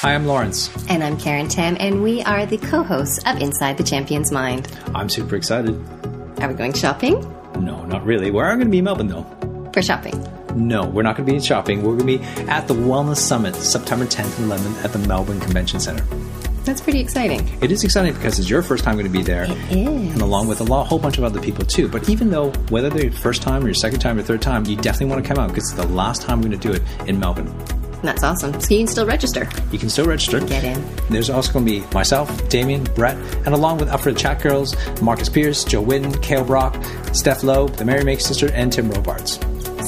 Hi, I'm Lawrence. And I'm Karen Tam, and we are the co hosts of Inside the Champion's Mind. I'm super excited. Are we going shopping? No, not really. We're going to be in Melbourne, though. For shopping? No, we're not going to be in shopping. We're going to be at the Wellness Summit September 10th and 11th at the Melbourne Convention Center. That's pretty exciting. It is exciting because it's your first time going to be there. It is. And along with a lot, whole bunch of other people too. But even though, whether they're your first time or your second time or third time, you definitely want to come out because it's the last time we're going to do it in Melbourne. That's awesome. So you can still register. You can still register. Get in. There's also going to be myself, Damien, Brett, and along with Up for the Chat Girls, Marcus Pierce, Jo Whitton, Kale Brock, Steph Lowe, the Merrymaker Sister, and Tim Robards.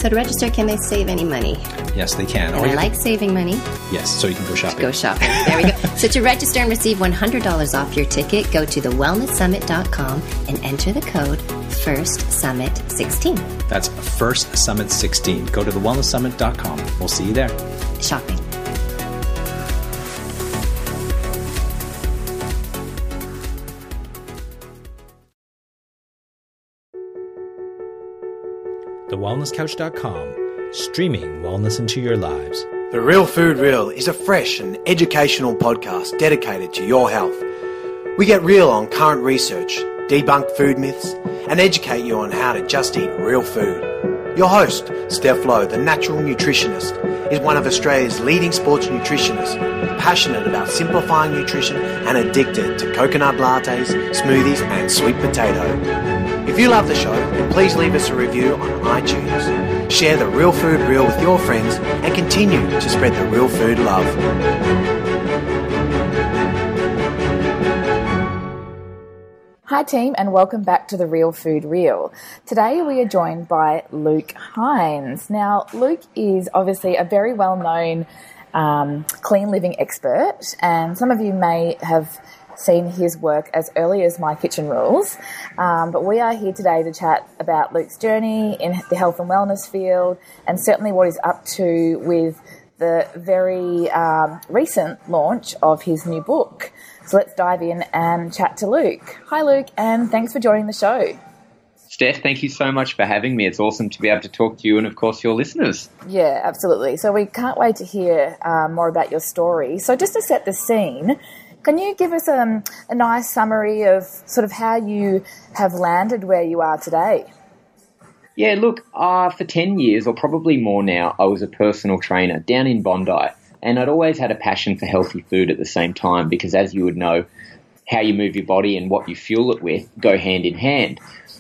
So to register, can they save any money? Yes, they can. And I like saving money. Yes, so you can go shopping. Go shopping. There we go. so to register and receive $100 off your ticket, go to thewellnesssummit.com and enter the code FIRSTSUMMIT16. That's First Summit 16. Go to thewellnesssummit.com. We'll see you there. Shopping. TheWellnessCouch.com, streaming wellness into your lives. The Real Food Reel is a fresh and educational podcast dedicated to your health. We get real on current research, debunk food myths, and educate you on how to just eat real food. Your host, Steph Lowe, the natural nutritionist, is one of Australia's leading sports nutritionists, passionate about simplifying nutrition and addicted to coconut lattes, smoothies, and sweet potato. If you love the show, please leave us a review on iTunes. Share the Real Food Reel with your friends and continue to spread the real food love. Hi, team, and welcome back to the Real Food Reel. Today we are joined by Luke Hines. Now, Luke is obviously a very well known um, clean living expert, and some of you may have seen his work as early as My Kitchen Rules. Um, but we are here today to chat about Luke's journey in the health and wellness field and certainly what he's up to with the very um, recent launch of his new book. So let's dive in and chat to Luke. Hi, Luke, and thanks for joining the show. Steph, thank you so much for having me. It's awesome to be able to talk to you and, of course, your listeners. Yeah, absolutely. So, we can't wait to hear uh, more about your story. So, just to set the scene, can you give us um, a nice summary of sort of how you have landed where you are today? Yeah, look, uh, for 10 years or probably more now, I was a personal trainer down in Bondi. And I'd always had a passion for healthy food at the same time because, as you would know, how you move your body and what you fuel it with go hand in hand.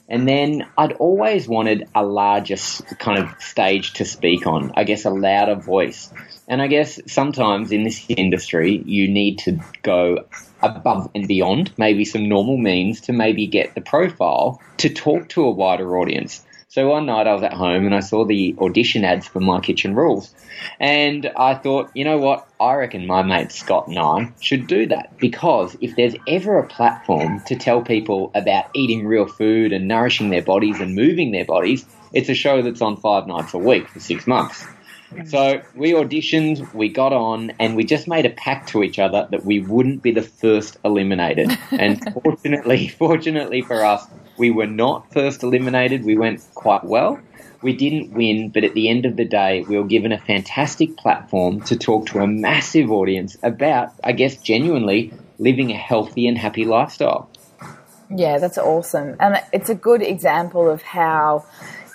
And then I'd always wanted a larger kind of stage to speak on, I guess a louder voice. And I guess sometimes in this industry, you need to go above and beyond maybe some normal means to maybe get the profile to talk to a wider audience. So one night I was at home and I saw the audition ads for My Kitchen Rules. And I thought, you know what? I reckon my mate Scott and I should do that because if there's ever a platform to tell people about eating real food and nourishing their bodies and moving their bodies, it's a show that's on five nights a week for six months. So we auditioned, we got on, and we just made a pact to each other that we wouldn't be the first eliminated. And fortunately, fortunately for us, we were not first eliminated. We went quite well. We didn't win, but at the end of the day, we were given a fantastic platform to talk to a massive audience about, I guess, genuinely living a healthy and happy lifestyle. Yeah, that's awesome. And it's a good example of how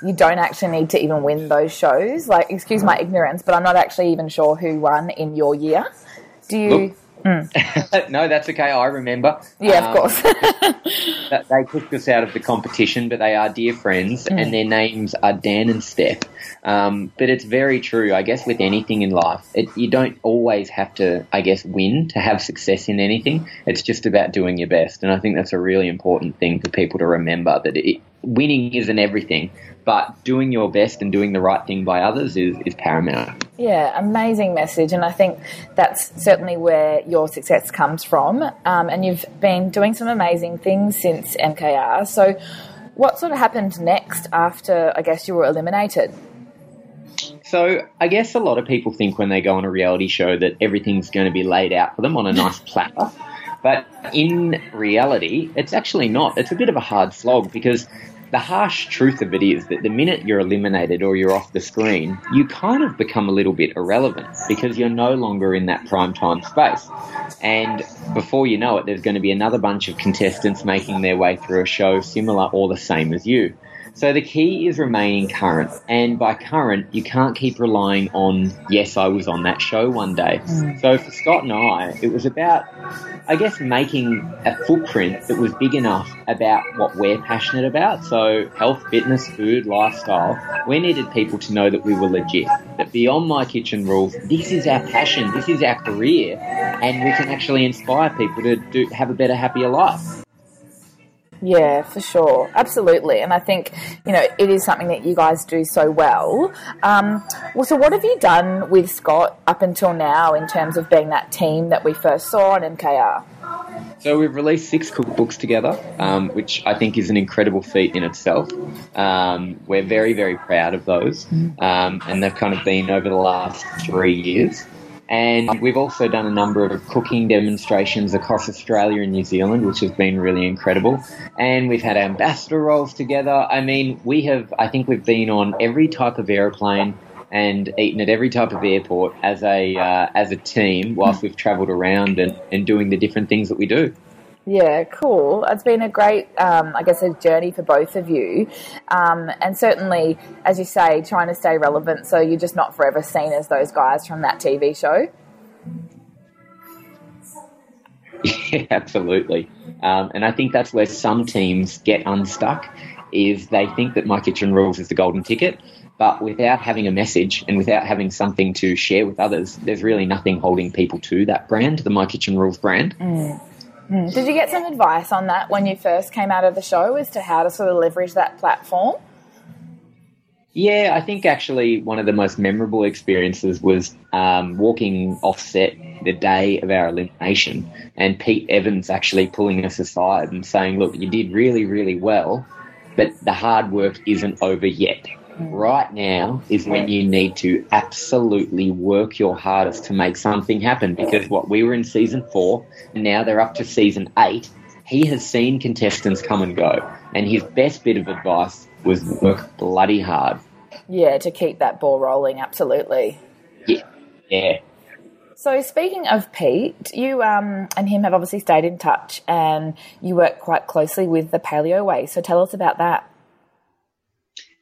you don't actually need to even win those shows. Like, excuse my ignorance, but I'm not actually even sure who won in your year. Do you? Look, mm. no, that's okay. I remember. Yeah, um, of course. they pushed us out of the competition, but they are dear friends, mm. and their names are Dan and Steph. Um, but it's very true. I guess with anything in life, it, you don't always have to, I guess, win to have success in anything. It's just about doing your best, and I think that's a really important thing for people to remember that it, winning isn't everything, but doing your best and doing the right thing by others is, is paramount. Yeah, amazing message. And I think that's certainly where your success comes from. Um, and you've been doing some amazing things since MKR. So, what sort of happened next after, I guess, you were eliminated? So, I guess a lot of people think when they go on a reality show that everything's going to be laid out for them on a nice platter. But in reality, it's actually not. It's a bit of a hard slog because the harsh truth of it is that the minute you're eliminated or you're off the screen, you kind of become a little bit irrelevant because you're no longer in that prime time space. And before you know it, there's going to be another bunch of contestants making their way through a show similar or the same as you. So the key is remaining current. And by current, you can't keep relying on, yes, I was on that show one day. Mm. So for Scott and I, it was about, I guess, making a footprint that was big enough about what we're passionate about. So health, fitness, food, lifestyle. We needed people to know that we were legit. That beyond my kitchen rules, this is our passion, this is our career, and we can actually inspire people to do, have a better, happier life. Yeah, for sure. Absolutely. And I think, you know, it is something that you guys do so well. Um, well, so what have you done with Scott up until now in terms of being that team that we first saw on MKR? So we've released six cookbooks together, um, which I think is an incredible feat in itself. Um, we're very, very proud of those, mm. um, and they've kind of been over the last three years. And we've also done a number of cooking demonstrations across Australia and New Zealand, which has been really incredible. And we've had ambassador roles together. I mean, we have, I think we've been on every type of aeroplane and eaten at every type of airport as a, uh, as a team whilst we've travelled around and, and doing the different things that we do. Yeah, cool. It's been a great, um, I guess, a journey for both of you. Um, and certainly, as you say, trying to stay relevant so you're just not forever seen as those guys from that TV show. Yeah, absolutely. Um, and I think that's where some teams get unstuck is they think that My Kitchen Rules is the golden ticket, but without having a message and without having something to share with others, there's really nothing holding people to that brand, the My Kitchen Rules brand. Mm. Mm. Did you get some advice on that when you first came out of the show as to how to sort of leverage that platform? Yeah, I think actually one of the most memorable experiences was um, walking off set the day of our elimination and Pete Evans actually pulling us aside and saying, Look, you did really, really well, but the hard work isn't over yet right now is when you need to absolutely work your hardest to make something happen. Because what we were in season four and now they're up to season eight he has seen contestants come and go. And his best bit of advice was work bloody hard. Yeah to keep that ball rolling absolutely. Yeah. Yeah. So speaking of Pete, you um, and him have obviously stayed in touch, and you work quite closely with the Paleo Way. So tell us about that.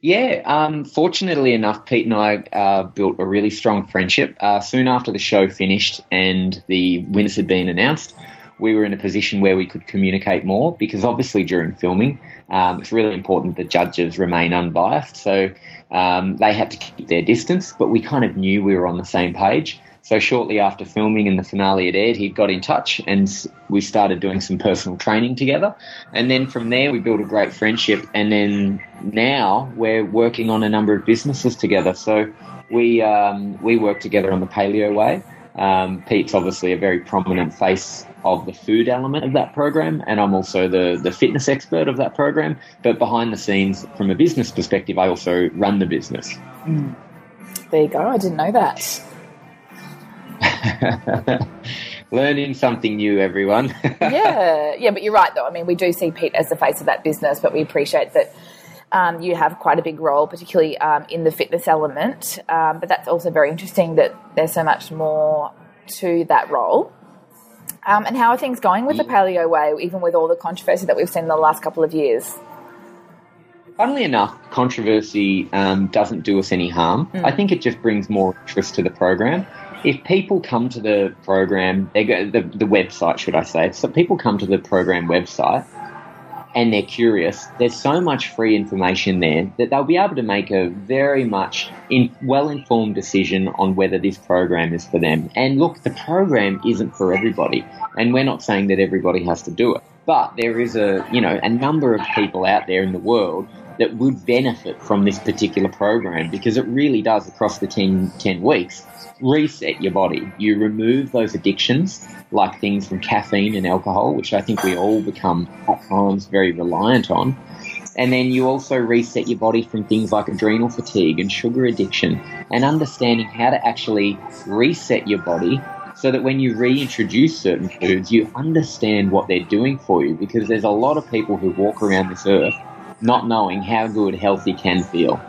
Yeah, um, fortunately enough, Pete and I uh, built a really strong friendship. Uh, soon after the show finished and the winners had been announced, we were in a position where we could communicate more because obviously during filming, um, it's really important that judges remain unbiased. So um, they had to keep their distance, but we kind of knew we were on the same page. So shortly after filming and the finale had aired, he got in touch and we started doing some personal training together. And then from there, we built a great friendship. And then now we're working on a number of businesses together. So we um, we work together on the Paleo Way. Um, Pete's obviously a very prominent face of the food element of that program, and I'm also the, the fitness expert of that program. But behind the scenes, from a business perspective, I also run the business. Mm. There you go. I didn't know that. Learning something new, everyone. yeah, yeah, but you're right, though. I mean, we do see Pete as the face of that business, but we appreciate that um, you have quite a big role, particularly um, in the fitness element. Um, but that's also very interesting that there's so much more to that role. Um, and how are things going with the paleo way, even with all the controversy that we've seen in the last couple of years? Funnily enough, controversy um, doesn't do us any harm. Mm. I think it just brings more interest to the program if people come to the program, they go the, the website, should I say? So people come to the program website and they're curious. There's so much free information there that they'll be able to make a very much in, well-informed decision on whether this program is for them. And look, the program isn't for everybody, and we're not saying that everybody has to do it. But there is a you know a number of people out there in the world that would benefit from this particular program because it really does across the 10, 10 weeks reset your body. You remove those addictions, like things from caffeine and alcohol, which I think we all become at times very reliant on. And then you also reset your body from things like adrenal fatigue and sugar addiction, and understanding how to actually reset your body so that when you reintroduce certain foods, you understand what they're doing for you. Because there's a lot of people who walk around this earth not knowing how good healthy can feel.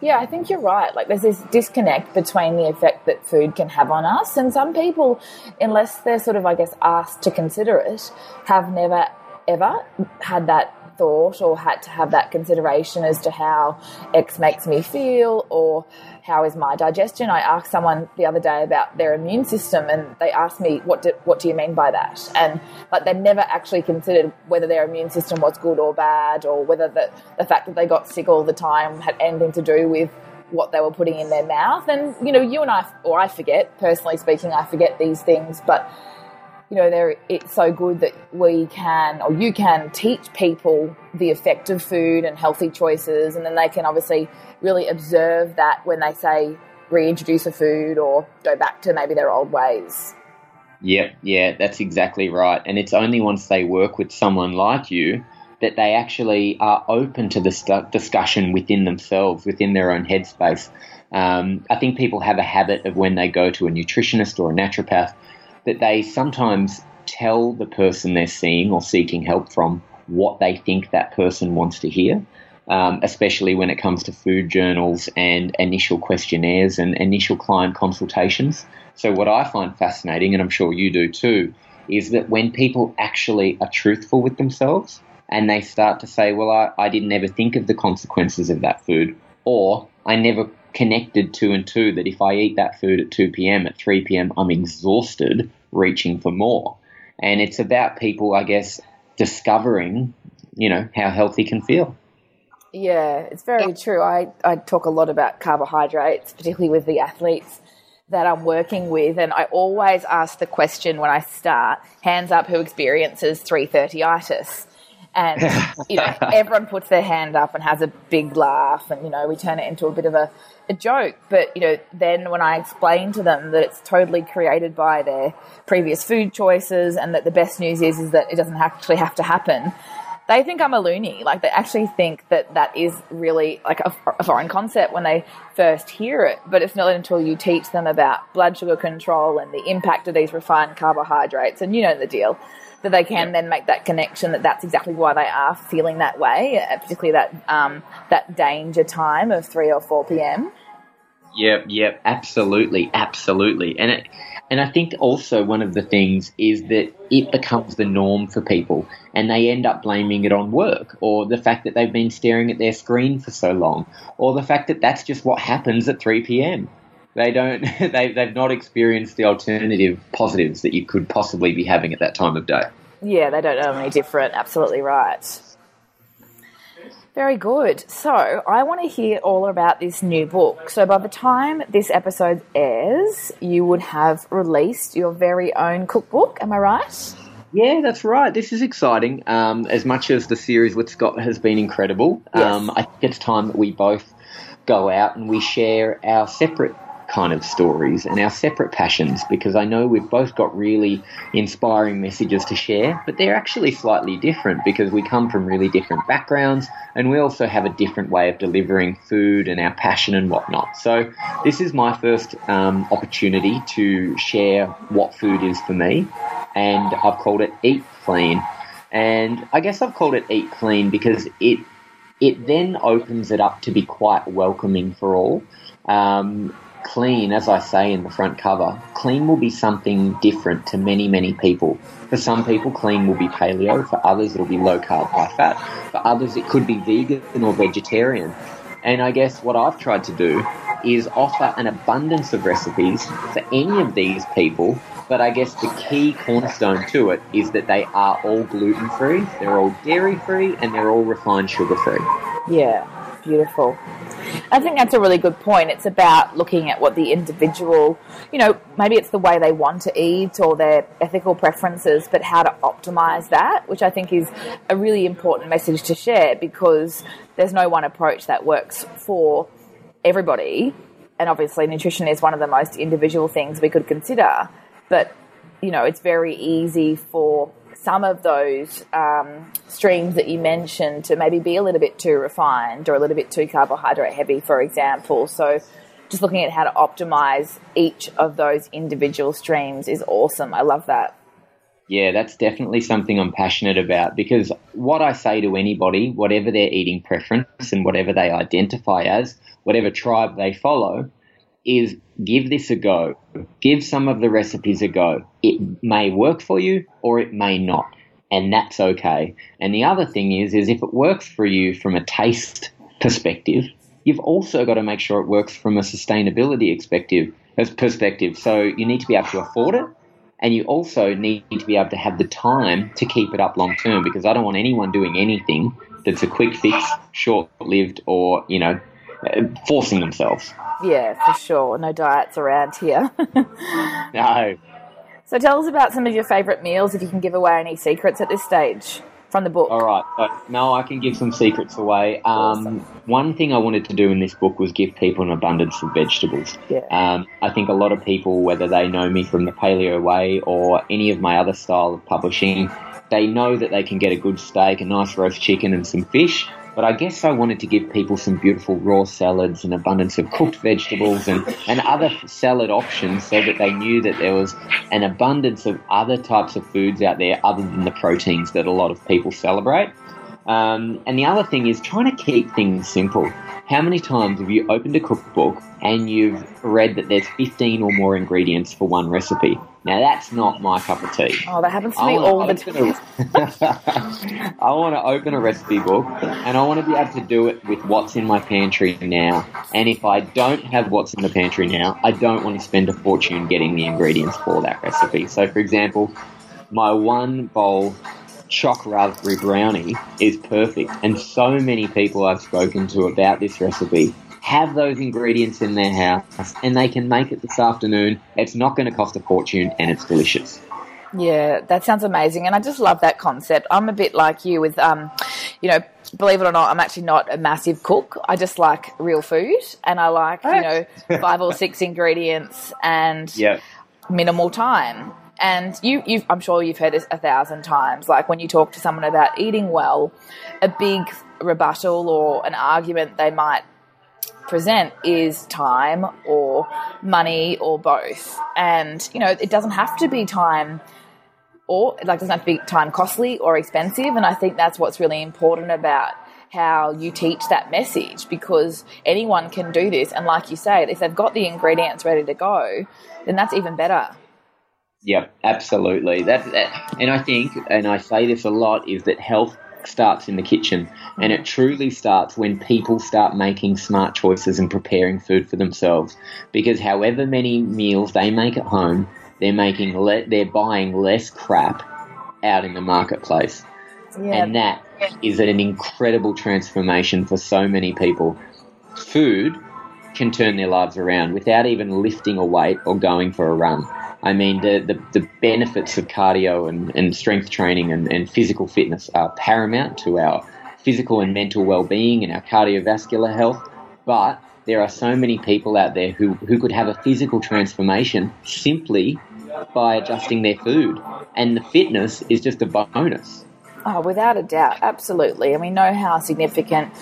Yeah, I think you're right. Like, there's this disconnect between the effect that food can have on us, and some people, unless they're sort of, I guess, asked to consider it, have never ever had that thought or had to have that consideration as to how X makes me feel or how is my digestion. I asked someone the other day about their immune system and they asked me, what do, what do you mean by that? And like they never actually considered whether their immune system was good or bad or whether the, the fact that they got sick all the time had anything to do with what they were putting in their mouth. And, you know, you and I, or I forget, personally speaking, I forget these things, but you know, it's so good that we can, or you can teach people the effect of food and healthy choices, and then they can obviously really observe that when they say reintroduce a food or go back to maybe their old ways. Yep, yeah, that's exactly right. And it's only once they work with someone like you that they actually are open to the discussion within themselves, within their own headspace. Um, I think people have a habit of when they go to a nutritionist or a naturopath that they sometimes tell the person they're seeing or seeking help from what they think that person wants to hear, um, especially when it comes to food journals and initial questionnaires and initial client consultations. So, what I find fascinating, and I'm sure you do too, is that when people actually are truthful with themselves and they start to say, Well, I, I didn't ever think of the consequences of that food, or I never connected two and two that if I eat that food at 2 p.m., at 3 p.m., I'm exhausted reaching for more. And it's about people, I guess, discovering, you know, how healthy can feel. Yeah, it's very true. I, I talk a lot about carbohydrates, particularly with the athletes that I'm working with, and I always ask the question when I start, hands up who experiences 330itis. And, you know, everyone puts their hand up and has a big laugh, and, you know, we turn it into a bit of a a joke, but you know, then when I explain to them that it's totally created by their previous food choices and that the best news is is that it doesn't actually have to happen, they think I'm a loony. Like they actually think that that is really like a, a foreign concept when they first hear it. But it's not until you teach them about blood sugar control and the impact of these refined carbohydrates, and you know the deal that they can then make that connection that that's exactly why they are feeling that way, uh, particularly that um, that danger time of three or four p.m. Yep, yep, absolutely, absolutely, and it, and I think also one of the things is that it becomes the norm for people, and they end up blaming it on work or the fact that they've been staring at their screen for so long, or the fact that that's just what happens at three p.m. They don't. They they've not experienced the alternative positives that you could possibly be having at that time of day. Yeah, they don't know any different. Absolutely right. Very good. So, I want to hear all about this new book. So, by the time this episode airs, you would have released your very own cookbook. Am I right? Yeah, that's right. This is exciting. Um, as much as the series with Scott has been incredible, yes. um, I think it's time that we both go out and we share our separate kind of stories and our separate passions because I know we've both got really inspiring messages to share, but they're actually slightly different because we come from really different backgrounds and we also have a different way of delivering food and our passion and whatnot. So, this is my first um, opportunity to share what food is for me, and I've called it Eat Clean. And I guess I've called it Eat Clean because it it then opens it up to be quite welcoming for all. Um, clean, as I say in the front cover, clean will be something different to many, many people. For some people, clean will be paleo. For others, it'll be low carb, high fat. For others, it could be vegan or vegetarian. And I guess what I've tried to do is offer an abundance of recipes for any of these people. But I guess the key cornerstone to it is that they are all gluten free, they're all dairy free, and they're all refined sugar free. Yeah, beautiful. I think that's a really good point. It's about looking at what the individual, you know, maybe it's the way they want to eat or their ethical preferences, but how to optimize that, which I think is a really important message to share because there's no one approach that works for everybody. And obviously, nutrition is one of the most individual things we could consider. But, you know, it's very easy for some of those um, streams that you mentioned to maybe be a little bit too refined or a little bit too carbohydrate heavy, for example. So, just looking at how to optimize each of those individual streams is awesome. I love that. Yeah, that's definitely something I'm passionate about because what I say to anybody, whatever their eating preference and whatever they identify as, whatever tribe they follow, is give this a go. Give some of the recipes a go. It may work for you or it may not, and that's okay. And the other thing is, is if it works for you from a taste perspective, you've also got to make sure it works from a sustainability perspective. Perspective. So you need to be able to afford it and you also need to be able to have the time to keep it up long term because I don't want anyone doing anything that's a quick fix, short lived, or, you know, forcing themselves. Yeah, for sure. No diets around here. no. So tell us about some of your favourite meals if you can give away any secrets at this stage from the book. All right. So, no, I can give some secrets away. Um, awesome. One thing I wanted to do in this book was give people an abundance of vegetables. Yeah. Um, I think a lot of people, whether they know me from the Paleo Way or any of my other style of publishing, they know that they can get a good steak, a nice roast chicken, and some fish. But I guess I wanted to give people some beautiful raw salads and abundance of cooked vegetables and, and other salad options so that they knew that there was an abundance of other types of foods out there other than the proteins that a lot of people celebrate. Um, and the other thing is trying to keep things simple. How many times have you opened a cookbook and you've read that there's 15 or more ingredients for one recipe? Now that's not my cup of tea. Oh, that happens to me all the time. I want to open a recipe book and I want to be able to do it with what's in my pantry now. And if I don't have what's in the pantry now, I don't want to spend a fortune getting the ingredients for that recipe. So, for example, my one bowl choc raspberry brownie is perfect. And so many people I've spoken to about this recipe have those ingredients in their house and they can make it this afternoon. It's not going to cost a fortune and it's delicious. Yeah, that sounds amazing. And I just love that concept. I'm a bit like you with, um, you know, believe it or not, I'm actually not a massive cook. I just like real food and I like, you know, five or six ingredients and yep. minimal time. And you, you, I'm sure you've heard this a thousand times. Like when you talk to someone about eating well, a big rebuttal or an argument they might present is time or money or both. And, you know, it doesn't have to be time or like doesn't have to be time costly or expensive. And I think that's what's really important about how you teach that message because anyone can do this. And like you say, if they've got the ingredients ready to go, then that's even better. Yep, absolutely. That, that, and I think, and I say this a lot, is that health starts in the kitchen, and it truly starts when people start making smart choices and preparing food for themselves. Because however many meals they make at home, they're making le- they're buying less crap out in the marketplace, yeah. and that is an incredible transformation for so many people. Food can turn their lives around without even lifting a weight or going for a run. I mean, the, the, the benefits of cardio and, and strength training and, and physical fitness are paramount to our physical and mental well being and our cardiovascular health. But there are so many people out there who, who could have a physical transformation simply by adjusting their food. And the fitness is just a bonus. Oh, without a doubt, absolutely. And we know how significant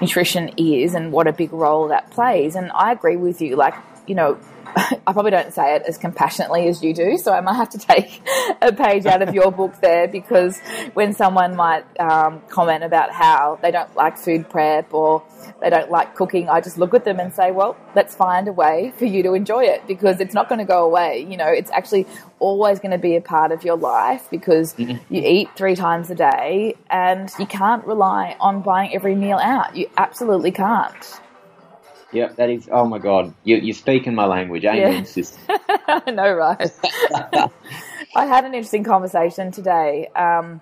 nutrition is and what a big role that plays. And I agree with you. Like, you know, I probably don't say it as compassionately as you do, so I might have to take a page out of your book there because when someone might um, comment about how they don't like food prep or they don't like cooking, I just look at them and say, well, let's find a way for you to enjoy it because it's not going to go away. You know, it's actually always going to be a part of your life because mm-hmm. you eat three times a day and you can't rely on buying every meal out. You absolutely can't. Yeah, that is. Oh my God, you, you're speaking my language. Amen, yeah. sister. I know, right? I had an interesting conversation today um,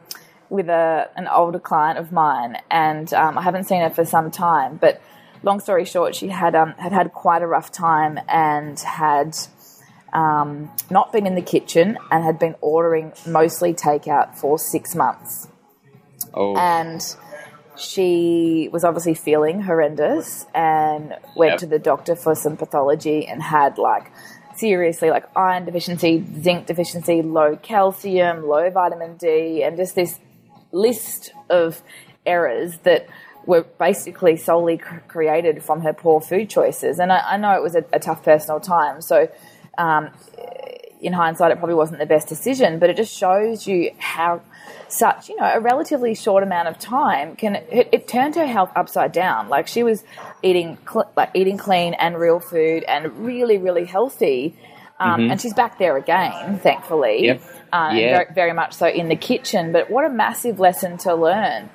with a, an older client of mine, and um, I haven't seen her for some time. But long story short, she had um, had had quite a rough time and had um, not been in the kitchen and had been ordering mostly takeout for six months. Oh. And she was obviously feeling horrendous and went yep. to the doctor for some pathology and had like seriously like iron deficiency, zinc deficiency, low calcium, low vitamin D, and just this list of errors that were basically solely created from her poor food choices. And I, I know it was a, a tough personal time, so um, in hindsight, it probably wasn't the best decision, but it just shows you how such, you know, a relatively short amount of time can it, it turned her health upside down. Like she was eating cl- like eating clean and real food and really really healthy, um, Mm-hmm. and she's back there again, thankfully. Yep. And Yeah. very, very much so in the kitchen. But what a massive lesson to learn.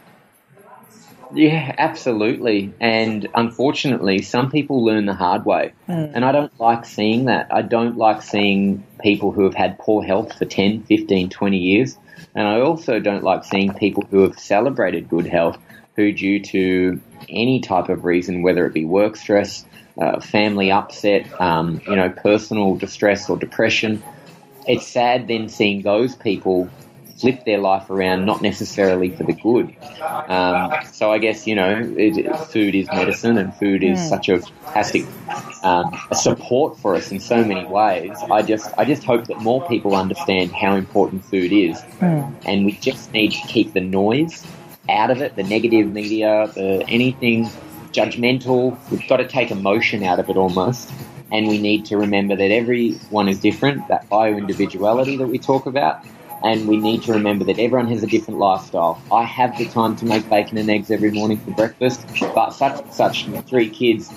Yeah, absolutely. And unfortunately, some people learn the hard way. And I don't like seeing that. I don't like seeing people who have had poor health for 10, 15, 20 years. And I also don't like seeing people who have celebrated good health who, due to any type of reason, whether it be work stress, uh, family upset, um, you know, personal distress or depression, it's sad then seeing those people flip their life around, not necessarily for the good. Um, so I guess you know, it, food is medicine, and food is such a fantastic um, a support for us in so many ways. I just I just hope that more people understand how important food is, and we just need to keep the noise out of it, the negative media, the anything judgmental. We've got to take emotion out of it almost. And we need to remember that everyone is different, that bio individuality that we talk about. And we need to remember that everyone has a different lifestyle. I have the time to make bacon and eggs every morning for breakfast, but such such three kids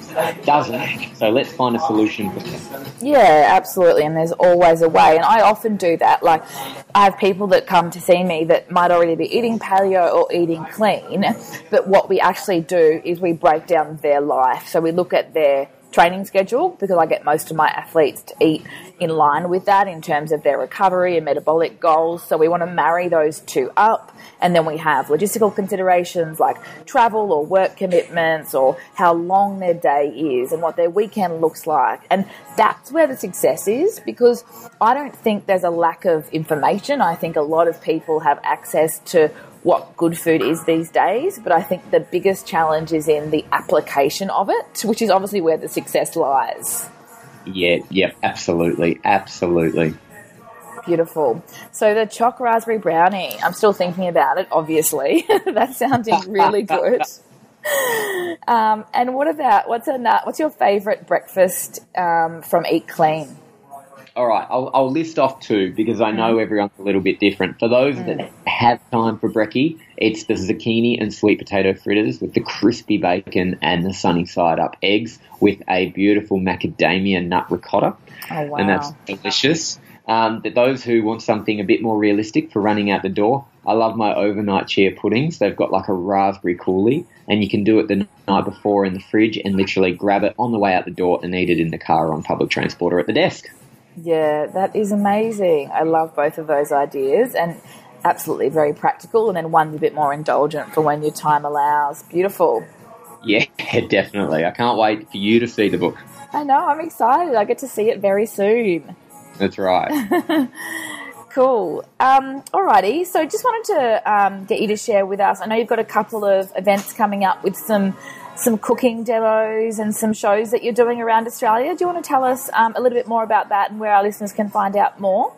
doesn't. So let's find a solution for them. Yeah, absolutely. And there's always a way. And I often do that. Like, I have people that come to see me that might already be eating paleo or eating clean. But what we actually do is we break down their life. So we look at their training schedule because I get most of my athletes to eat in line with that in terms of their recovery and metabolic goals. So we want to marry those two up. And then we have logistical considerations like travel or work commitments or how long their day is and what their weekend looks like. And that's where the success is because I don't think there's a lack of information. I think a lot of people have access to what good food is these days, but I think the biggest challenge is in the application of it, which is obviously where the success lies. Yeah, yeah, absolutely, absolutely. Beautiful. So the choc raspberry brownie, I'm still thinking about it, obviously. That's sounding really good. Um, and what about what's a nut? What's your favourite breakfast um, from Eat Clean? All right, I'll, I'll list off two because I know everyone's a little bit different. For those that have time for brekkie, it's the zucchini and sweet potato fritters with the crispy bacon and the sunny side up eggs with a beautiful macadamia nut ricotta. Oh wow! and that's delicious. Um, but those who want something a bit more realistic for running out the door, I love my overnight chia puddings. They've got like a raspberry coulis, and you can do it the night before in the fridge and literally grab it on the way out the door and eat it in the car or on public transport or at the desk. Yeah, that is amazing. I love both of those ideas and absolutely very practical. And then one's a bit more indulgent for when your time allows. Beautiful. Yeah, definitely. I can't wait for you to see the book. I know, I'm excited. I get to see it very soon. That's right. Cool. Um, alrighty. So just wanted to um, get you to share with us. I know you've got a couple of events coming up with some some cooking demos and some shows that you're doing around Australia. Do you want to tell us um, a little bit more about that and where our listeners can find out more?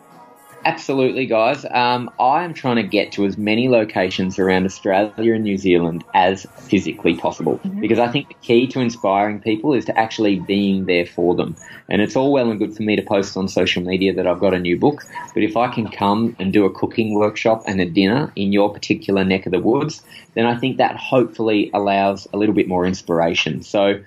Absolutely, guys. Um, I am trying to get to as many locations around Australia and New Zealand as physically possible because I think the key to inspiring people is to actually being there for them. And it's all well and good for me to post on social media that I've got a new book, but if I can come and do a cooking workshop and a dinner in your particular neck of the woods, then I think that hopefully allows a little bit more inspiration. So,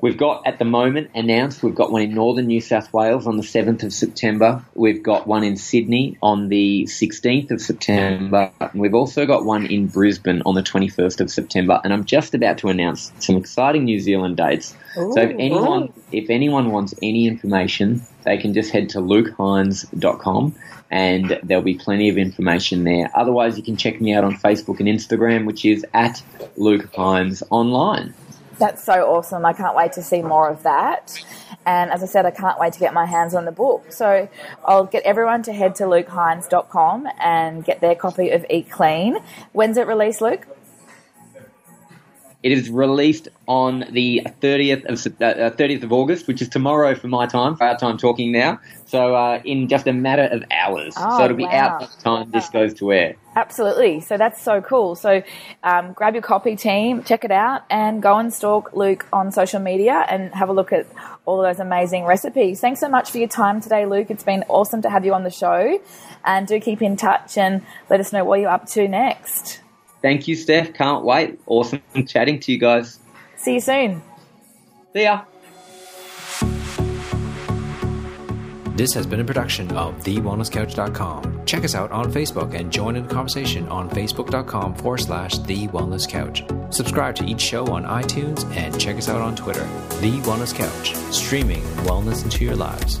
We've got at the moment announced we've got one in northern New South Wales on the 7th of September. We've got one in Sydney on the 16th of September. And we've also got one in Brisbane on the 21st of September. And I'm just about to announce some exciting New Zealand dates. so if anyone if anyone wants any information, they can just head to lukehines.com and there'll be plenty of information there. Otherwise, you can check me out on Facebook and Instagram, which is at Luke Hines Online. That's so awesome. I can't wait to see more of that. And as I said, I can't wait to get my hands on the book. So I'll get everyone to head to lukehines.com and get their copy of Eat Clean. When's it released, Luke? It is released on the 30th of uh, 30th of August, which is tomorrow for my time, for our time talking now. So uh, in just a matter of hours. Oh, so it'll be wow. out by the time this goes to air. Absolutely. So that's so cool. So um, grab your copy team, check it out, and go and stalk Luke on social media and have a look at all those amazing recipes. Thanks so much for your time today, Luke. It's been awesome to have you on the show. And do keep in touch and let us know what you're up to next. Thank you, Steph. Can't wait. Awesome chatting to you guys. See you soon. See ya. This has been a production of TheWellnessCouch.com. Check us out on Facebook and join in the conversation on Facebook.com forward slash The Wellness Couch. Subscribe to each show on iTunes and check us out on Twitter. The Wellness Couch, streaming wellness into your lives.